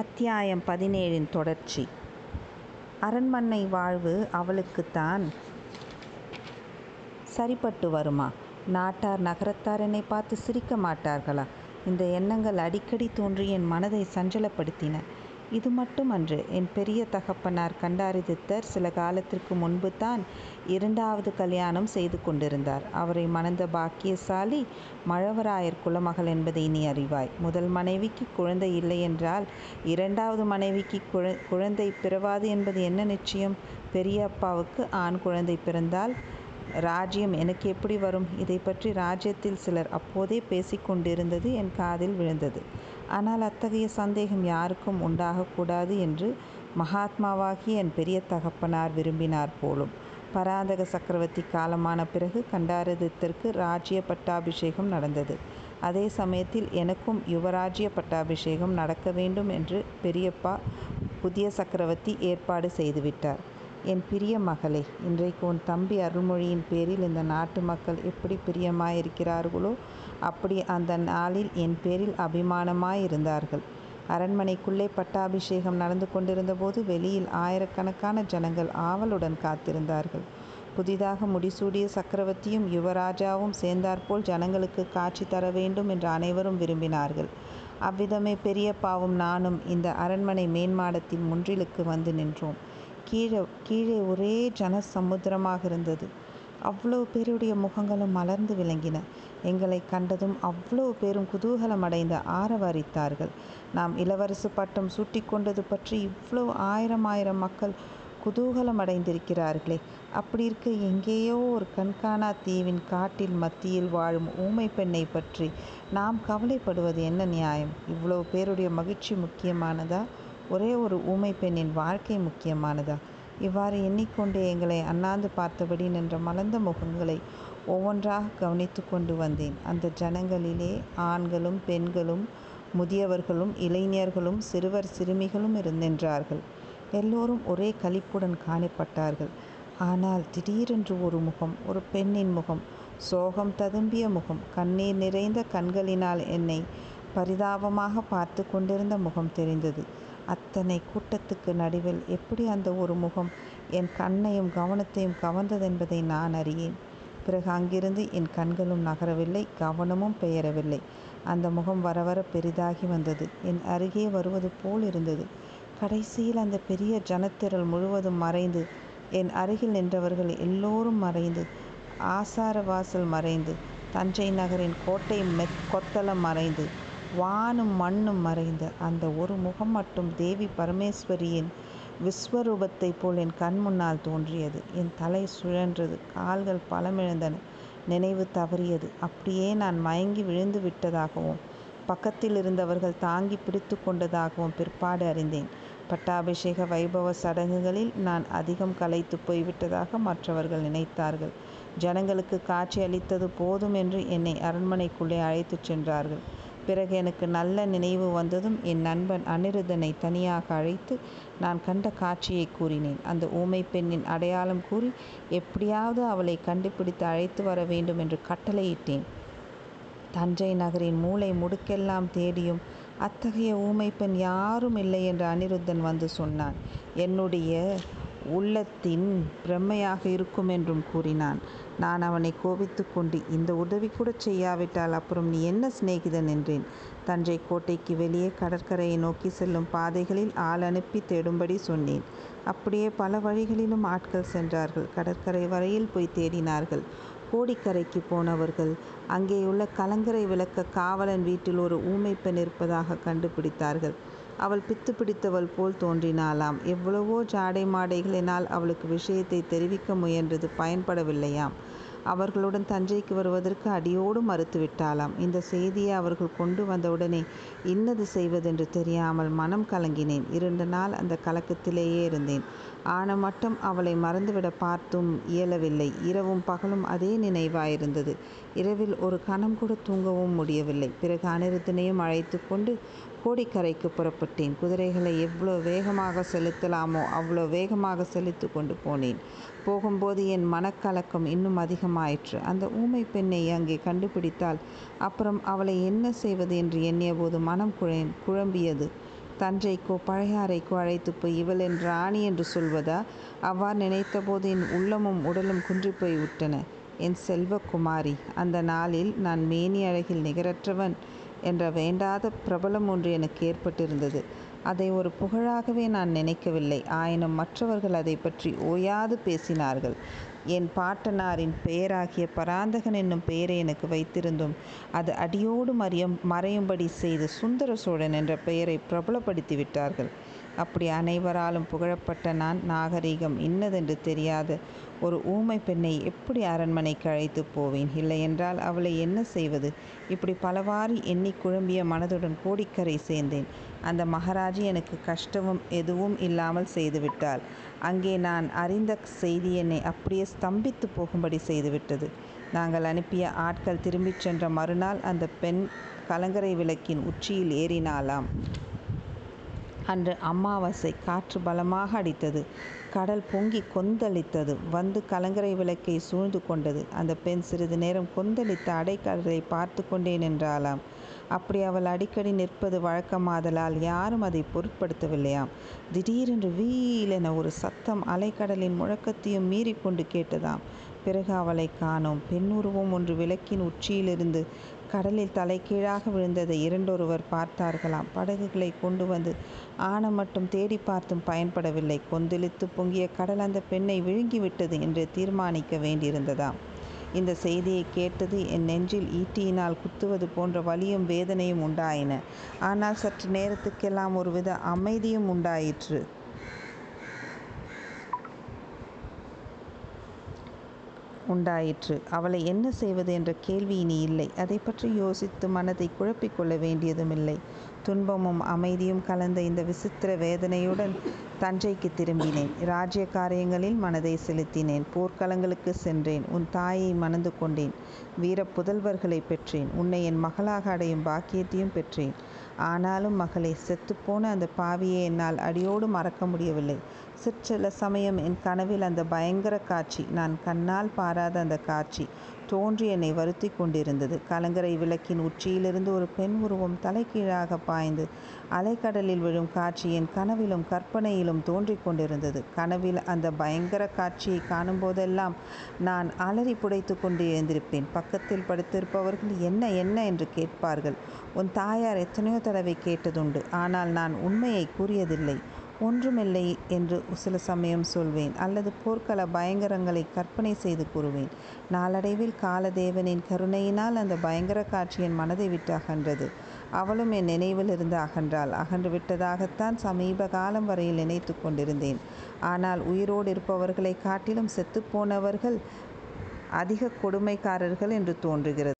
அத்தியாயம் பதினேழின் தொடர்ச்சி. அரண்மனை வாழ்வு அவளுக்குத்தான் சரிப்பட்டு வருமா? நாட்டார் நகரத்தார் என்னை பார்த்து சிரிக்க மாட்டார்களா? இந்த எண்ணங்கள் அடிக்கடி தோன்றி என் மனதை சஞ்சலப்படுத்தின. இது மட்டுமன்று என் பெரிய தகப்பனார் கண்டாரிதித்தர் சில காலத்திற்கு முன்பு தான் இரண்டாவது கல்யாணம் செய்து கொண்டிருந்தார். அவரை மணந்த பாக்கியசாலி மழவராயர் குலமகள் என்பதை நீ அறிவாய். முதல் மனைவிக்கு குழந்தை இல்லை என்றால் இரண்டாவது மனைவிக்கு குழ குழந்தை பிறவாது என்பது என்ன நிச்சயம்? பெரிய அப்பாவுக்கு ஆண் குழந்தை பிறந்தால் ராஜ்யம் எனக்கு எப்படி வரும்? இதை பற்றி ராஜ்யத்தில் சிலர் அப்போதே பேசிக்கொண்டிருந்தது என் காதில் விழுந்தது. ஆனால் அத்தகைய சந்தேகம் யாருக்கும் உண்டாகக்கூடாது என்று மகாத்மாவாகிய என் பெரிய தகப்பனார் விரும்பினார் போலும். பராந்தக சக்கரவர்த்தி காலமான பிறகு கண்டாரதித்திற்கு ராஜ்ய பட்டாபிஷேகம் நடந்தது. அதே சமயத்தில் எனக்கும் யுவராஜ்ய பட்டாபிஷேகம் நடக்க வேண்டும் என்று பெரியப்பா புதிய சக்கரவர்த்தி ஏற்பாடு செய்துவிட்டார் என் பிரிய மகளே இன்றைக்கு உன் தம்பி அருள்மொழியின் பேரில் இந்த நாட்டு மக்கள் எப்படி பிரியமாயிருக்கிறார்களோ அப்படி அந்த நாளில் என் பேரில் அபிமானமாயிருந்தார்கள். அரண்மனைக்குள்ளே பட்டாபிஷேகம் நடந்து கொண்டிருந்தபோது வெளியில் ஆயிரக்கணக்கான ஜனங்கள் ஆவலுடன் காத்திருந்தார்கள். புதிதாக முடிசூடிய சக்கரவர்த்தியும் யுவராஜாவும் சேர்ந்தாற்போல் ஜனங்களுக்கு காட்சி தர வேண்டும் என்று அனைவரும் விரும்பினார்கள். அவ்விதமே பெரியப்பாவும் நானும் இந்த அரண்மனை மேன்மாடத்தின் முன்றிலுக்கு வந்து நின்றோம். கீழே கீழே ஒரே ஜன சமுத்திரமாக இருந்தது. அவ்வளோ பேருடைய முகங்களும் மலர்ந்து விளங்கின. எங்களை கண்டதும் அவ்வளோ பேரும் குதூகலம் அடைந்து ஆரவாரித்தார்கள். நாம் இளவரசு பட்டம் சூட்டி கொண்டது பற்றி இவ்வளோ ஆயிரம் ஆயிரம் மக்கள் குதூகலம் அடைந்திருக்கிறார்களே அப்படி இருக்க எங்கேயோ ஒரு கண்காணா தீவின் காட்டில் மத்தியில் வாழும் ஊமை பெண்ணை பற்றி நாம் கவலைப்படுவது என்ன நியாயம்? இவ்வளோ பேருடைய மகிழ்ச்சி முக்கியமானதா? ஒரே ஒரு ஊமை பெண்ணின் வாழ்க்கை முக்கியமானதா? இவ்வாறு எண்ணிக்கொண்டே எங்களை அண்ணாந்து பார்த்தபடி நின்ற மலர்ந்த முகங்களை ஒவ்வொன்றாக கவனித்து கொண்டு வந்தேன். அந்த ஜனங்களிலே ஆண்களும் பெண்களும் முதியவர்களும் இளைஞர்களும் சிறுவர் சிறுமிகளும் இருந்தின்றார்கள். எல்லோரும் ஒரே கழிப்புடன் காணப்பட்டார்கள். ஆனால் திடீரென்று ஒரு முகம் ஒரு பெண்ணின் முகம் சோகம் ததும்பிய முகம் கண்ணீர் நிறைந்த கண்களினால் என்னை பரிதாபமாக பார்த்து கொண்டிருந்த முகம் தெரிந்தது. அத்தனை கூட்டத்துக்கு நடுவில் எப்படி அந்த ஒரு முகம் என் கண்ணையும் கவனத்தையும் கவர்ந்ததென்பதை நான் அறியேன். பிறகு அங்கிருந்து என் கண்களும் நகரவில்லை கவனமும் பெயரவில்லை. அந்த முகம் வர வர பெரிதாகி வந்தது. என் அருகே வருவது போல் இருந்தது. கடைசியில் அந்த பெரிய ஜனத்திரள் முழுவதும் மறைந்து என் அருகில் நின்றவர்கள் எல்லோரும் மறைந்து ஆசார வாசல் மறைந்து தஞ்சை நகரின் கோட்டை மெத் கொத்தளம் மறைந்து வானும் மண்ணும் மறைந்த அந்த ஒரு முகம் மட்டும் தேவி பரமேஸ்வரியின் விஸ்வரூபத்தைப் போல் என் கண் முன்னால் தோன்றியது. என் தலை சுழன்றது கால்கள் பலமிழந்தன நினைவு தவறியது. அப்படியே நான் மயங்கி விழுந்து விட்டதாகவும் பக்கத்தில் இருந்தவர்கள் தாங்கி பிடித்து கொண்டதாகவும் பிற்பாடு அறிந்தேன். பட்டாபிஷேக வைபவ சடங்குகளில் நான் அதிகம் கலைத்து போய்விட்டதாக மற்றவர்கள் நினைத்தார்கள். ஜனங்களுக்கு காட்சி அளித்தது போதும் என்று என்னை அரண்மனைக்குள்ளே அழைத்துச் சென்றார்கள். பிறகு எனக்கு நல்ல நினைவு வந்ததும் என் நண்பன் அனிருதனை தனியாக அழைத்து நான் கண்ட காட்சியை கூறினேன். அந்த ஊமை பெண்ணின் அடையாளம் கூறி எப்படியாவது அவளை கண்டுபிடித்து அழைத்து வர வேண்டும் என்று கட்டளையிட்டேன். தஞ்சை நகரின் மூளை முடுக்கெல்லாம் தேடியும் அத்தகைய ஊமை பெண் யாரும் இல்லை என்று அனிருத்தன் வந்து சொன்னான். என்னுடைய உள்ளத்தின் பிரம்மையாக இருக்கும் என்றும் கூறினான். நான் அவனை கோபித்து கொண்டு இந்த உதவி கூட செய்யாவிட்டால் அப்புறம் நீ என்ன சிநேகிதன்? என்றேன். தஞ்சை கோட்டைக்கு வெளியே கடற்கரையை நோக்கி செல்லும் பாதைகளில் ஆள் அனுப்பி தேடும்படி சொன்னேன். அப்படியே பல வழிகளிலும் ஆட்கள் சென்றார்கள். கடற்கரை வரையில் போய் தேடினார்கள். கோடிக்கரைக்கு போனவர்கள். அங்கேயுள்ள கலங்கரை விளக்க காவலன் வீட்டில் ஒரு ஊமை பெண் இருப்பதாக கண்டுபிடித்தார்கள். அவள் பித்து பிடித்தவள் போல் தோன்றினாளாம். எவ்வளவோ ஜாடை மாடைகளினால் அவளுக்கு விஷயத்தை தெரிவிக்க முயன்றது பயன்படவில்லையாம். அவர்களுடன் தஞ்சைக்கு வருவதற்கு அடியோடு மறுத்துவிட்டாளாம். இந்த செய்தியை அவர்கள் கொண்டு வந்தவுடனே இன்னது செய்வதென்று தெரியாமல் மனம் கலங்கினேன். இரண்டு நாள் அந்த கலக்கத்திலேயே இருந்தேன். ஆன மட்டும் அவளை மறந்துவிட பார்த்தும் இயலவில்லை. இரவும் பகலும் அதே நினைவாயிருந்தது. இரவில் ஒரு கணம் கூட தூங்கவும் முடியவில்லை. பிறகு அனிருத்தனையும் அழைத்து கொண்டு கோடிக்கரைக்கு புறப்பட்டேன். குதிரைகளை எவ்வளோ வேகமாக செலுத்தலாமோ அவ்வளோ வேகமாக செலுத்து கொண்டு போனேன். போகும்போது என் மனக்கலக்கம் இன்னும் அதிகமாயிற்று. அந்த ஊமை பெண்ணை அங்கே கண்டுபிடித்தால் அப்புறம் அவளை என்ன செய்வது என்று எண்ணியபோது மனம் குழ குழம்பியது. தஞ்சைக்கோ பழையாறைக்கோ அழைத்து போய் இவள் என் ராணி என்று சொல்வதா? அவ்வாறு நினைத்தபோது என் உள்ளமும் உடலும் குன்றிப்போய் விட்டன என் செல்வக்குமாரி அந்த நாளில் நான் மேனி அழகில் நிகரற்றவன். என்ற வேண்டாத பிரபலம் ஒன்று எனக்கு ஏற்பட்டிருந்தது. அதை ஒரு புகழாகவே நான் நினைக்கவில்லை. ஆயினும் மற்றவர்கள் அதை பற்றி ஓயாது பேசினார்கள். என் பாட்டனாரின் பெயராகிய பராந்தகன் என்னும் பெயரை எனக்கு வைத்திருந்தும் அது அடியோடு மறியும் மறையும்படி செய்து சுந்தர சோழன் என்ற பெயரை பிரபலப்படுத்தி விட்டார்கள். அப்படி அனைவராலும் புகழப்பட்ட நான் நாகரீகம் இன்னதென்று தெரியாது ஒரு ஊமை பெண்ணை எப்படி அரண்மனைக்கு அழைத்து போவேன்? இல்லையென்றால் அவளை என்ன செய்வது? இப்படி பலவாறு எண்ணி குழம்பிய மனதுடன் கோடிக்கரை சேர்ந்தேன். அந்த மகாராஜி எனக்கு கஷ்டமும் எதுவும் இல்லாமல் செய்துவிட்டாள். அங்கே நான் அறிந்த செய்தி என்னை அப்படியே ஸ்தம்பித்து போகும்படி செய்துவிட்டது. நாங்கள் அனுப்பிய ஆட்கள் திரும்பிச் சென்ற மறுநாள் அந்த பெண் கலங்கரை விளக்கின் உச்சியில் ஏறினாளாம். அன்று அமாவாசை காற்று பலமாக அடித்தது. கடல் பொங்கி கொந்தளித்தது. வந்து கலங்கரை விளக்கை சூழ்ந்து கொண்டது. அந்த பெண் சிறிது நேரம் கொந்தளித்த அடைக்கடலை பார்த்து கொண்டே நின்றாளாம். அப்படி அவள் அடிக்கடி நிற்பது வழக்கமாதலால் யாரும் அதை பொருட்படுத்தவில்லையாம். திடீரென்று வீலென ஒரு சத்தம் அலைக்கடலின் முழக்கத்தையும் மீறி கொண்டு கேட்டதாம். பிறகு அவளை காணோம். பெண்ணுருவம் ஒன்று விளக்கின் உச்சியிலிருந்து கடலில் தலைகீழாக விழுந்ததை இரண்டொருவர் பார்த்தார்களாம். படகுகளை கொண்டு வந்து ஆன மட்டும் தேடி பார்த்தும் பயன்படவில்லை. கொந்தளித்து பொங்கிய கடல் அந்த பெண்ணை விழுங்கிவிட்டது என்று தீர்மானிக்க வேண்டியிருந்ததாம். இந்த செய்தியை கேட்டது என் நெஞ்சில் ஈட்டியினால் குத்துவது போன்ற வலியும் வேதனையும் உண்டாயின. ஆனால் சற்று நேரத்துக்கெல்லாம் ஒருவித அமைதியும் உண்டாயிற்று. உண்டாயிற்று. அவளை என்ன செய்வது என்ற கேள்வி இனி இல்லை. அதை பற்றி யோசித்து மனதை குழப்பிக் கொள்ள வேண்டியதுமில்லை. துன்பமும் அமைதியும் கலந்த இந்த விசித்திர வேதனையுடன் தஞ்சைக்கு திரும்பினேன். ராஜ்ய காரியங்களில் மனதை செலுத்தினேன். போர்க்களங்களுக்கு சென்றேன். உன் தாயை மணந்து கொண்டேன். வீர புதல்வர்களை பெற்றேன். உன்னை என் மகளாக அடையும் பாக்கியத்தையும் பெற்றேன். ஆனாலும் மகளை செத்துப்போன அந்த பாவியை என்னால் அடியோடு மறக்க முடியவில்லை. சிற்சில சமயம் என் கனவில் அந்த பயங்கர காட்சி. நான் கண்ணால் பாராத அந்த காட்சி. தோன்றி என்னை வருத்தி கொண்டிருந்தது. கலங்கரை விளக்கின் உச்சியிலிருந்து ஒரு பெண் உருவம் தலைகீழாக பாய்ந்து அலைக்கடலில் விழும் காட்சி என் கனவிலும் கற்பனையிலும் தோன்றிக் கொண்டிருந்தது. கனவில் அந்த பயங்கர காட்சியை காணும்போதெல்லாம் நான் அலறி புடைத்து கொண்டு எழுந்திருப்பேன். பக்கத்தில் படுத்திருப்பவர்கள் என்ன என்ன? என்று கேட்பார்கள். உன் தாயார் எத்தனையோ தடவை கேட்டதுண்டு. ஆனால் நான் உண்மையை கூறியதில்லை. ஒன்றுமில்லை என்று சில சமயம் சொல்வேன். அல்லது போர்க்கள பயங்கரங்களை கற்பனை செய்து கூறுவேன். நாளடைவில் காலதேவனின் கருணையினால் அந்த பயங்கர காட்சி என் மனதை விட்டு அகன்றது. அவளும் என் நினைவில் இருந்து அகன்றாள். அகன்று விட்டதாகத்தான் சமீப காலம் வரையில் நினைத்து கொண்டிருந்தேன். ஆனால் உயிரோடு இருப்பவர்களை காட்டிலும் செத்துப்போனவர்கள் அதிக கொடுமைக்காரர்கள் என்று தோன்றுகிறது.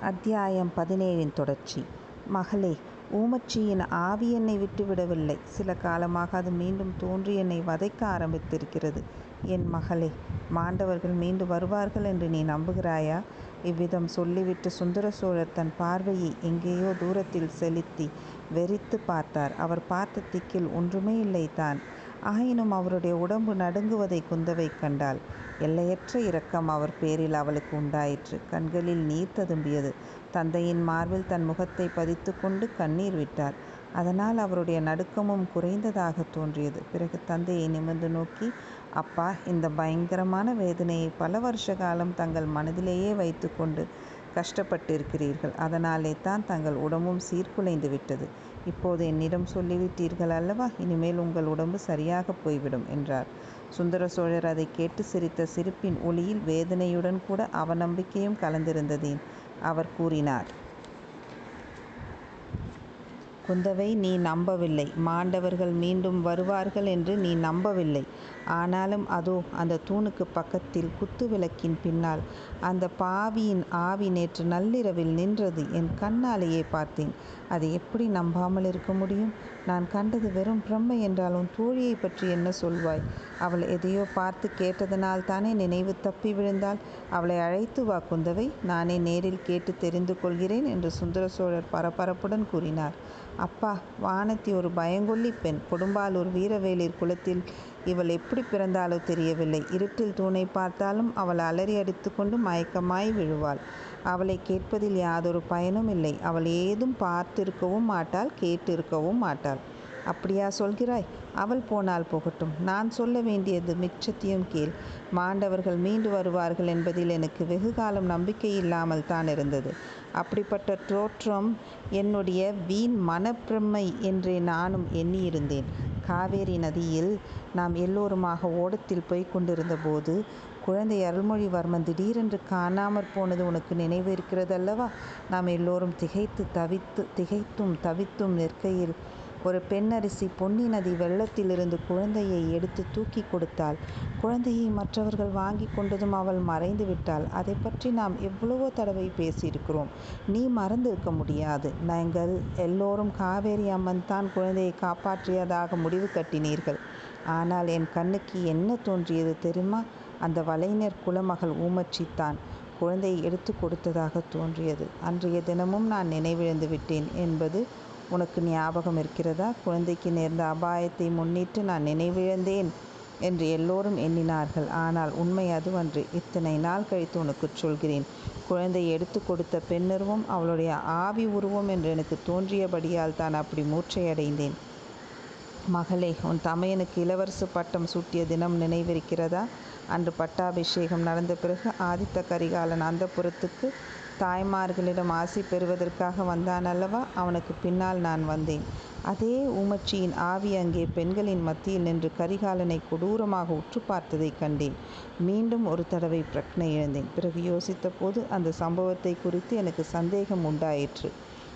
அத்தியாயம் பதினேழின் தொடர்ச்சி. மகளே ஊமச்சியின் ஆவி என்னை விட்டுவிடவில்லை. சில காலமாக அது மீண்டும் தோன்றி என்னை வதைக்க ஆரம்பித்திருக்கிறது. என் மகளே மாண்டவர்கள் மீண்டு வருவார்கள் என்று நீ நம்புகிறாயா? இவ்விதம் சொல்லிவிட்டு சுந்தர சோழர் தன் பார்வையை எங்கேயோ தூரத்தில் செலுத்தி வெறித்து பார்த்தார். அவர் பார்த்த திக்கில் ஒன்றுமே இல்லை தான். ஆயினும் அவருடைய உடம்பு நடுங்குவதை குந்தவை கண்டாள். எல்லையற்ற இரக்கம் அவர் பேரில் அவளுக்கு உண்டாயிற்று. கண்களில் நீர் ததும்பியது. தந்தையின் மார்பில் தன் முகத்தை பதித்து கொண்டு கண்ணீர் விட்டார். அதனால் அவருடைய நடுக்கமும் குறைந்ததாக தோன்றியது. பிறகு தந்தையை நிமிர்ந்து நோக்கி அப்பா இந்த பயங்கரமான வேதனையை பல வருஷ காலம் தங்கள் மனதிலேயே வைத்து கொண்டு கஷ்டப்பட்டிருக்கிறீர்கள். அதனாலே தான் தங்கள் உடம்பும் சீர்குலைந்து விட்டது. இப்போது என்னிடம் சொல்லிவிட்டீர்கள் அல்லவா? இனிமேல் உங்கள் உடம்பு சரியாக போய்விடும் என்றார். சுந்தர சோழர் அதை கேட்டு சிரித்த சிரிப்பின் ஒளியில் வேதனையுடன் கூட அவநம்பிக்கையும் கலந்திருந்ததேன். அவர் கூறினார் குந்தவை நீ நம்பவில்லை. மாண்டவர்கள் மீண்டும் வருவார்கள் என்று நீ நம்பவில்லை. ஆனாலும் அதோ அந்த தூணுக்கு பக்கத்தில் குத்து விளக்கின் பின்னால் அந்த பாவியின் ஆவி நேற்று நள்ளிரவில் நின்றது. என் கண்ணாலேயே பார்த்தேன். அதை எப்படி நம்பாமல் இருக்க முடியும்? நான் கண்டது வெறும் பிரம்மை என்றால் உன் தோழியை பற்றி என்ன சொல்வாய்? அவள் எதையோ பார்த்து கேட்டதனால் தானே நினைவு தப்பி விழுந்தாள். அவளை அழைத்து வா குந்தவை. நானே நேரில் கேட்டு தெரிந்து கொள்கிறேன் என்று சுந்தர சோழர் பரபரப்புடன் கூறினார். அப்பா வானத்தி ஒரு பயங்கொல்லி பெண். கொடும்பாலூர் வீரவேலிர் குலத்தில் இவள் எப்படி பிறந்தாலோ தெரியவில்லை. இருட்டில் தூணை பார்த்தாலும் அவள் அலறி அடித்துக்கொண்டு மயக்கமாய் விழுவாள். அவளை கேட்பதில் யாதொரு பயனும் இல்லை. அவள் ஏதும் பார்த்திருக்கவும் மாட்டாள் கேட்டிருக்கவும் மாட்டாள். அப்படியா சொல்கிறாய்? அவள் போனால் போகட்டும். நான் சொல்ல வேண்டியது மிச்சத்தையும் கேள். மாண்டவர்கள் மீண்டு வருவார்கள் என்பதில் எனக்கு வெகு காலம் நம்பிக்கை இல்லாமல் தான் இருந்தது. அப்படிப்பட்ட தோற்றம் என்னுடைய வீண் மனப்பிரமை என்றே நானும் எண்ணியிருந்தேன். காவேரி நதியில் நாம் எல்லோருமாக ஓடத்தில் போய் கொண்டிருந்த போது குழந்தை அருள்மொழிவர்மன் திடீரென்று காணாமற் போனது உனக்கு நினைவு இருக்கிறதல்லவா? நாம் எல்லோரும் திகைத்து தவித்து திகைத்தும் தவித்தும் நிற்கையில் ஒரு பெண்ணரசி பொன்னி நதி வெள்ளத்திலிருந்து குழந்தையை எடுத்து தூக்கி கொடுத்தாள். குழந்தையை மற்றவர்கள் வாங்கி கொண்டதும் அவள் மறைந்து விட்டாள். அதை பற்றி நாம் எவ்வளவோ தடவை பேசியிருக்கிறோம். நீ மறந்திருக்க முடியாது. நாங்கள் எல்லோரும் காவேரி அம்மன் தான் குழந்தையை காப்பாற்றியதாக முடிவு கட்டினீர்கள். ஆனால் என் கண்ணுக்கு என்ன தோன்றியது தெரியுமா? அந்த வலைஞர் குலமகள் ஊமச்சி தான் குழந்தையை எடுத்து கொடுத்ததாக தோன்றியது. அன்றைய தினமும் நான் நினைவிழந்து விட்டேன் என்பது உனக்கு ஞாபகம் இருக்கிறதா? குழந்தைக்கு நேர்ந்த அபாயத்தை முன்னிட்டு நான் நினைவிழந்தேன் என்று எல்லோரும் எண்ணினார்கள். ஆனால் உண்மை அதுவன்று இத்தனை நாள் கழித்து உனக்கு சொல்கிறேன். குழந்தை எடுத்து கொடுத்த பெண்ணுருவம் அவளுடைய ஆவி உருவம் என்று எனக்கு தோன்றியபடியால் தான் அப்படி மூர்ச்சையடைந்தேன். மகளே உன் தமையனுக்கு இளவரசு பட்டம் சூட்டிய தினம் நினைவிருக்கிறதா? அன்று பட்டாபிஷேகம் நடந்த பிறகு ஆதித்த கரிகாலன் அந்தப்புறத்துக்கு தாய்மார்களிடம் ஆசி பெறுவதற்காக வந்தான் அல்லவா? அவனுக்கு பின்னால் நான் வந்தேன். அதே ஊமச்சியின் ஆவி அங்கே பெண்களின் மத்தியில் நின்று கரிகாலனை கொடூரமாக உற்று பார்த்ததை கண்டேன். மீண்டும் ஒரு தடவை பிரக்னை இழந்தேன். பிறகு யோசித்த போது அந்த சம்பவத்தை குறித்து எனக்கு சந்தேகம் உண்டாயிற்று.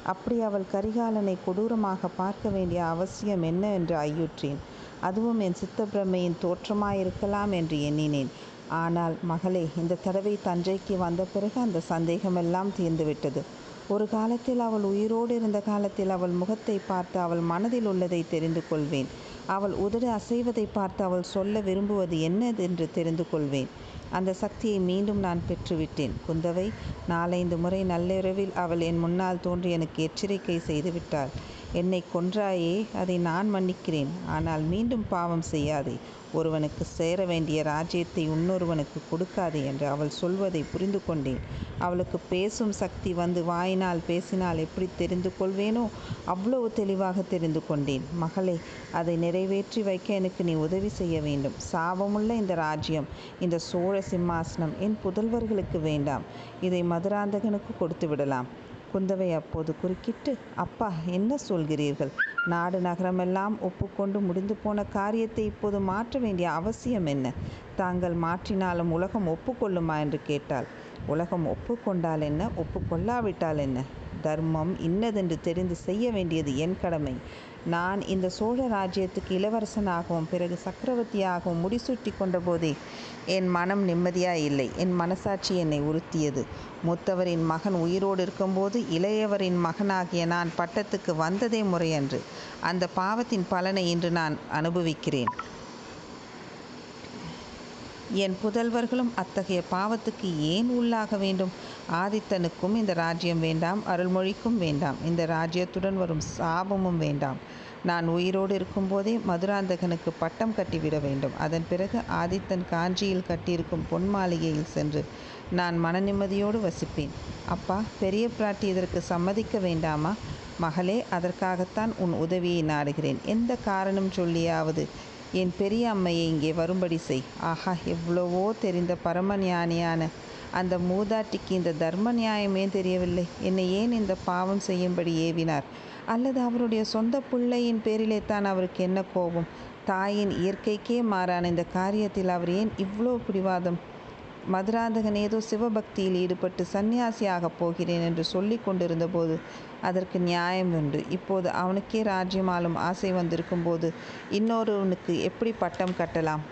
அப்படி அவள் கரிகாலனை கொடூரமாக பார்க்க வேண்டிய அவசியம் என்ன என்று ஐயுற்றேன். அதுவும் என் சித்தப்பிரமையின் தோற்றமாயிருக்கலாம் என்று எண்ணினேன். ஆனால் மகளே இந்த தடவை தஞ்சைக்கு வந்த பிறகு அந்த சந்தேகமெல்லாம் தீர்ந்துவிட்டது. ஒரு காலத்தில் அவள் உயிரோடு இருந்த காலத்தில் அவள் முகத்தை பார்த்து அவள் மனதில் உள்ளதை தெரிந்து கொள்வேன். அவள் உதடு அசைவதை பார்த்து அவள் சொல்ல விரும்புவது என்னது என்று தெரிந்து கொள்வேன். அந்த சக்தியை மீண்டும் நான் பெற்றுவிட்டேன். குந்தவை நாலைந்து முறை நள்ளிரவில் அவள் என் முன்னால் தோன்றி எனக்கு எச்சரிக்கை செய்துவிட்டாள். என்னை கொன்றாயே அதை நான் மன்னிக்கிறேன். ஆனால் மீண்டும் பாவம் செய்யாதே. ஒருவனுக்கு சேர வேண்டிய ராஜ்யத்தை இன்னொருவனுக்கு கொடுக்காதே என்று அவள் சொல்வதை புரிந்து கொண்டேன். அவளுக்கு பேசும் சக்தி வந்து வாயினால் பேசினால் எப்படி தெரிந்து கொள்வேனோ அவ்வளவு தெளிவாக தெரிந்து கொண்டேன். மகளே அதை நிறைவேற்றி வைக்க எனக்கு நீ உதவி செய்ய வேண்டும். சாபமுள்ள இந்த ராஜ்யம் இந்த சோழ சிம்மாசனம் என் புதல்வர்களுக்கு வேண்டாம். இதை மதுராந்தகனுக்கு கொடுத்து விடலாம். குந்தவை அப்போது குறுக்கிட்டு அப்பா என்ன சொல்கிறீர்கள்? நாடு நகரமெல்லாம் ஒப்புக்கொண்டு முடிந்து போன காரியத்தை இப்போது மாற்ற வேண்டிய அவசியம் என்ன? தாங்கள் மாற்றினாலும் உலகம் ஒப்புக்கொள்ளுமா? என்று கேட்டாள். உலகம் ஒப்புக்கொண்டால் என்ன? ஒப்புக்கொள்ளாவிட்டால் என்ன? தர்மம் இன்னதென்று தெரிந்து செய்ய வேண்டியது என் கடமை. நான் இந்த சோழ ராஜ்யத்துக்கு இளவரசனாகவும் பிறகு சக்கரவர்த்தியாகவும் முடிசூட்டி கொண்டபோதே என் மனம் நிம்மதியாக இல்லை. என் மனசாட்சி என்னை உறுத்தியது. மூத்தவரின் மகன் உயிரோடு இருக்கும்போது இளையவரின் மகனாகிய நான் பட்டத்துக்கு வந்ததே முறையன்று. அந்த பாவத்தின் பலனை இன்று நான் அனுபவிக்கிறேன். என் புதல்வர்களும் அத்தகைய பாவத்துக்கு ஏன் உள்ளாக வேண்டும்? ஆதித்தனுக்கும் இந்த ராஜ்யம் வேண்டாம் அருள்மொழிக்கும் வேண்டாம். இந்த ராஜ்யத்துடன் வரும் சாபமும் வேண்டாம். நான் உயிரோடு இருக்கும்போதே மதுராந்தகனுக்கு பட்டம் கட்டிவிட வேண்டும். அதன் பிறகு ஆதித்தன் காஞ்சியில் கட்டியிருக்கும் பொன் மாளிகையில் சென்று நான் மன நிம்மதியோடு வசிப்பேன். அப்பா பெரிய பிராட்டி இதற்கு சம்மதிக்க வேண்டாமா? மகளே அதற்காகத்தான் உன் உதவியை நாடுகிறேன். எந்த காரணம் சொல்லியாவது என் பெரிய அம்மையை இங்கே வரும்படி செய். ஆஹா எவ்வளவோ தெரிந்த பரம ஞானியான அந்த மூதாட்டிக்கு இந்த தர்ம நியாயமே தெரியவில்லை. என்னை ஏன் இந்த பாவம் செய்யும்படி ஏவினார்? அல்லது அவருடைய சொந்த பிள்ளையின் பேரிலே தான் அவருக்கு என்ன கோபம்? தாயின் இயற்கைக்கே மாறான இந்த காரியத்தில் அவர் ஏன் இவ்வளோ பிடிவாதம்? மதுராந்தகன் ஏதோ சிவபக்தியில் ஈடுபட்டு சன்னியாசியாக போகிறேன் என்று சொல்லி கொண்டிருந்த போது அதற்கு நியாயம் உண்டு இப்போது அவனுக்கே ராஜ்யமாலும் ஆசை வந்திருக்கும் போது இன்னொருவனுக்கு எப்படி பட்டம் கட்டலாம்?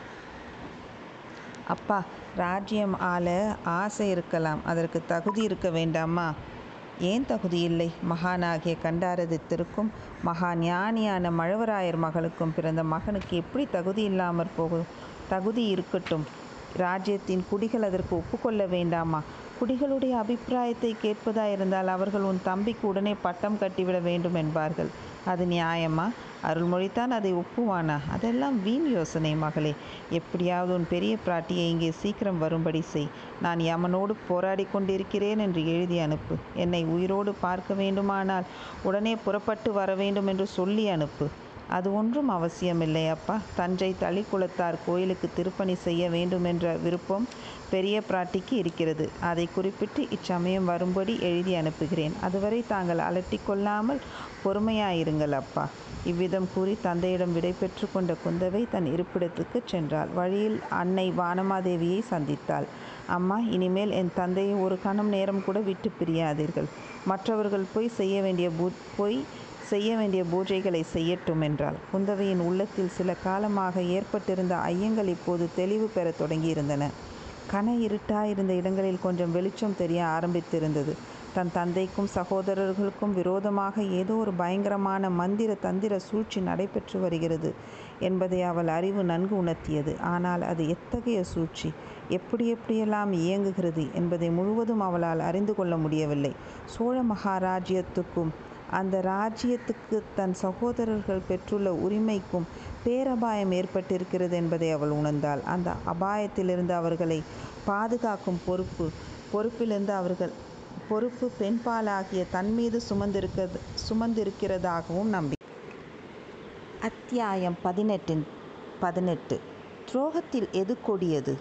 அப்பா ராஜ்யம் ஆள ஆசை இருக்கலாம். அதற்கு தகுதி இருக்க வேண்டாமா? ஏன் தகுதி இல்லை? மகானாகிய கண்டாரதித்திற்கும் மகா ஞானியான மழவராயர் மகளுக்கும் பிறந்த மகனுக்கு எப்படி தகுதி இல்லாமற் போகும் தகுதி இருக்கட்டும். ராஜ்யத்தின் குடிகள் அதற்கு ஒப்புக்கொள்ள வேண்டாமா? குடிகளுடைய அபிப்பிராயத்தை கேட்பதாயிருந்தால் அவர்கள் உன் தம்பிக்கு உடனே பட்டம் கட்டிவிட வேண்டும் என்பார்கள். அது நியாயமா? அருள்மொழித்தான் அதை ஒப்புவானா? அதெல்லாம் வீண் யோசனை மகளே. எப்படியாவது உன் பெரிய பிராட்டியை இங்கே சீக்கிரம் வரும்படி செய். நான் யமனோடு போராடி கொண்டிருக்கிறேன் என்று எழுதி அனுப்பு. என்னை உயிரோடு பார்க்க வேண்டுமானால் உடனே புறப்பட்டு வர வேண்டும் என்று சொல்லி அனுப்பு. அது ஒன்றும் அவசியமில்லை அப்பா. தஞ்சை தளிக்குளத்தார் கோயிலுக்கு திருப்பணி செய்ய வேண்டுமென்ற விருப்பம் பெரிய பிராட்டிக்கு இருக்கிறது. அதை குறிப்பிட்டு இச்சமயம் வரும்படி எழுதி அனுப்புகிறேன். அதுவரை தாங்கள் அலட்டிக் கொள்ளாமல் பொறுமையாயிருங்கள் அப்பா. இவ்விதம் கூறி தந்தையிடம் விடை பெற்று கொண்ட குந்தவை தன் இருப்பிடத்துக்கு சென்றாள். வழியில் அன்னை வானமாதேவியை சந்தித்தாள். அம்மா இனிமேல் என் தந்தையை ஒரு கணம் நேரம் கூட விட்டு பிரியாதீர்கள். மற்றவர்கள் போய் செய்ய வேண்டிய பூ போய் செய்ய வேண்டிய பூஜைகளை செய்யட்டும் என்றாள். குந்தவையின் உள்ளத்தில் சில காலமாக ஏற்பட்டிருந்த ஐயங்கள் இப்போது தெளிவு பெறத் தொடங்கியிருந்தன. கன இருட்டாயிருந்த இடங்களில் கொஞ்சம் வெளிச்சம் தெரிய ஆரம்பித்திருந்தது. தன் தந்தைக்கும் சகோதரர்களுக்கும் விரோதமாக ஏதோ ஒரு பயங்கரமான மந்திர தந்திர சூழ்ச்சி நடைபெற்று வருகிறது என்பதை அவள் அறிவு நன்கு உணர்த்தியது. ஆனால் அது எத்தகைய சூழ்ச்சி? எப்படி எப்படியெல்லாம் இயங்குகிறது என்பதை முழுவதும் அவளால் அறிந்து கொள்ள முடியவில்லை. சோழ மகாராஜ்யத்துக்கும் அந்த ராஜ்யத்துக்கு தன் சகோதரர்கள் பெற்றுள்ள உரிமைக்கும் பேரபாயம் ஏற்பட்டிருக்கிறது என்பதை அவள் உணர்ந்தாள். அந்த அபாயத்திலிருந்து அவர்களை பாதுகாக்கும் பொறுப்பு பொறுப்பிலிருந்து அவர்கள் பொறுப்பு பெண்பாலாகிய தன் மீது சுமந்திருக்க சுமந்திருக்கிறதாகவும் நம்பி. அத்தியாயம் பதினெட்டின் பதினெட்டு. துரோகத்தில் எது கொடியது?